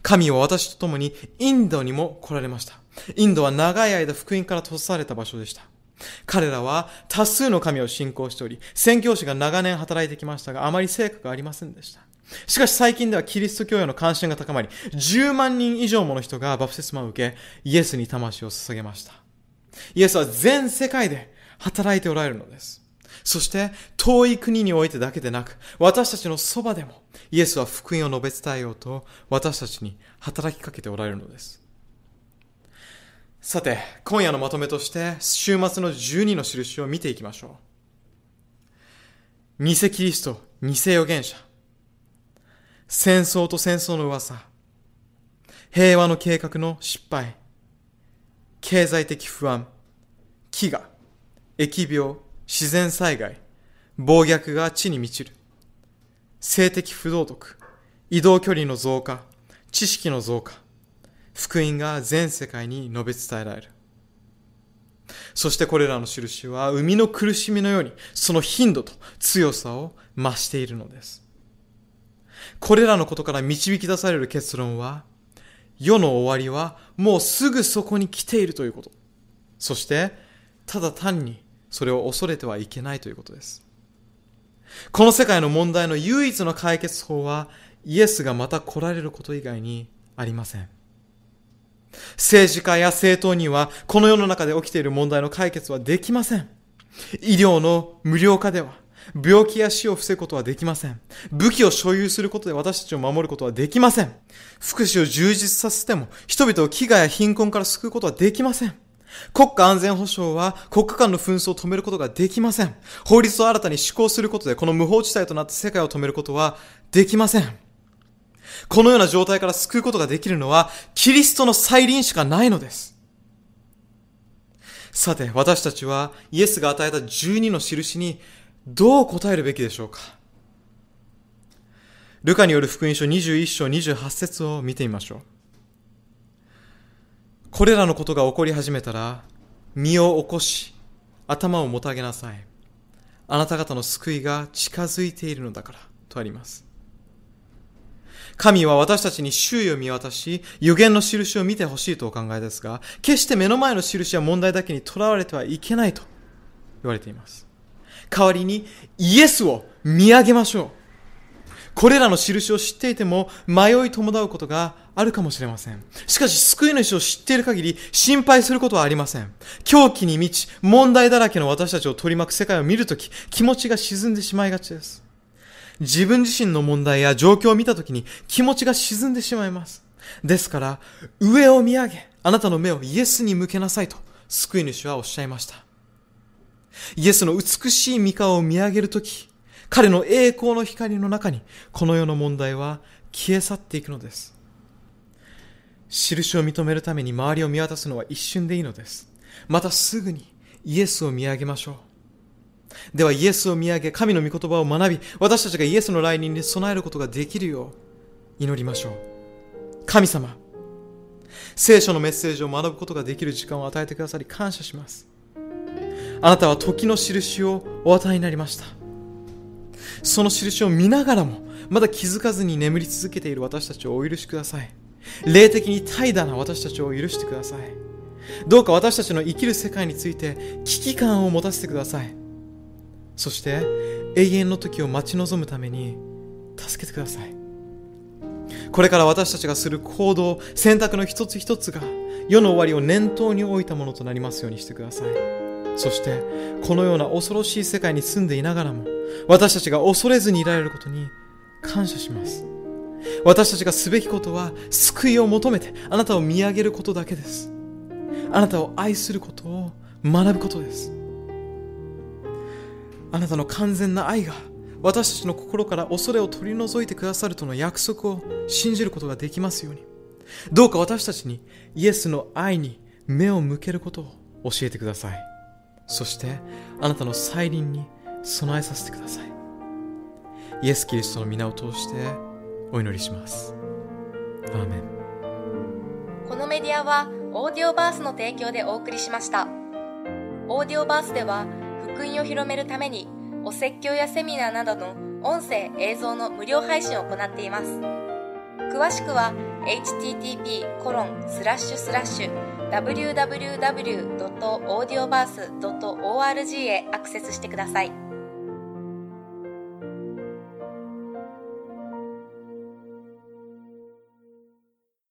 神は私と共にインドにも来られました。インドは長い間福音から閉ざされた場所でした。彼らは多数の神を信仰しており、宣教師が長年働いてきましたが、あまり成果がありませんでした。しかし最近ではキリスト教への関心が高まり、10万人以上もの人がバプテスマを受け、イエスに魂を捧げました。イエスは全世界で働いておられるのです。そして遠い国においてだけでなく、私たちのそばでも、イエスは福音を述べ伝えようと、私たちに働きかけておられるのです。さて、今夜のまとめとして、週末の12の印を見ていきましょう。偽キリスト、偽預言者、戦争と戦争の噂、平和の計画の失敗、経済的不安、飢餓、疫病、自然災害、暴虐が地に満ちる、性的不道徳、移動距離の増加、知識の増加、福音が全世界に述べ伝えられる。そしてこれらの印は海の苦しみのようにその頻度と強さを増しているのです。これらのことから導き出される結論は、世の終わりはもうすぐそこに来ているということ。そして、ただ単にそれを恐れてはいけないということです。この世界の問題の唯一の解決法は、イエスがまた来られること以外にありません。政治家や政党には、この世の中で起きている問題の解決はできません。医療の無料化では、病気や死を防ぐことはできません。武器を所有することで私たちを守ることはできません。福祉を充実させても、人々を飢餓や貧困から救うことはできません。国家安全保障は国家間の紛争を止めることができません。法律を新たに施行することでこの無法地帯となった世界を止めることはできません。このような状態から救うことができるのはキリストの再臨しかないのです。さて、私たちはイエスが与えた12の印にどう答えるべきでしょうかルカによる福音書21章28節を見てみましょう。これらのことが起こり始めたら、身を起こし、頭をもたげなさい。あなた方の救いが近づいているのだから、とあります。神は私たちに周囲を見渡し、予言の印を見てほしいとお考えですが、決して目の前の印や問題だけにとらわれてはいけないと言われています。代わりにイエスを見上げましょう。これらの印を知っていても迷い伴うことがあるかもしれません。しかし救い主を知っている限り心配することはありません。狂気に満ち問題だらけの私たちを取り巻く世界を見るとき気持ちが沈んでしまいがちです。自分自身の問題や状況を見たときに気持ちが沈んでしまいます。ですから、上を見上げ、あなたの目をイエスに向けなさいと救い主はおっしゃいました。イエスの美しい御顔を見上げるとき、彼の栄光の光の中に、この世の問題は消え去っていくのです。印を認めるために周りを見渡すのは一瞬でいいのです。またすぐにイエスを見上げましょう。ではイエスを見上げ、神の御言葉を学び、私たちがイエスの来臨に備えることができるよう祈りましょう。神様、聖書のメッセージを学ぶことができる時間を与えてくださり感謝します。あなたは時の印をお与えになりました。その印を見ながらも、まだ気づかずに眠り続けている私たちをお許しください。霊的に怠惰な私たちを許してください。どうか私たちの生きる世界について危機感を持たせてください。そして永遠の時を待ち望むために助けてください。これから私たちがする行動、選択の一つ一つが世の終わりを念頭に置いたものとなりますようにしてください。そして、このような恐ろしい世界に住んでいながらも、私たちが恐れずにいられることに感謝します。私たちがすべきことは、救いを求めてあなたを見上げることだけです。あなたを愛することを学ぶことです。あなたの完全な愛が私たちの心から恐れを取り除いてくださるとの約束を信じることができますように。どうか私たちにイエスの愛に目を向けることを教えてください。そしてあなたの再臨に備えさせてください。イエス・キリストの皆を通してお祈りします。アーメン。このメディアはオーディオバースの提供でお送りしました。オーディオバースでは福音を広めるためにお説教やセミナーなどの音声映像の無料配信を行っています詳しくは http コロンスラッシュスラッシュ www.audioverse.org へアクセスしてください。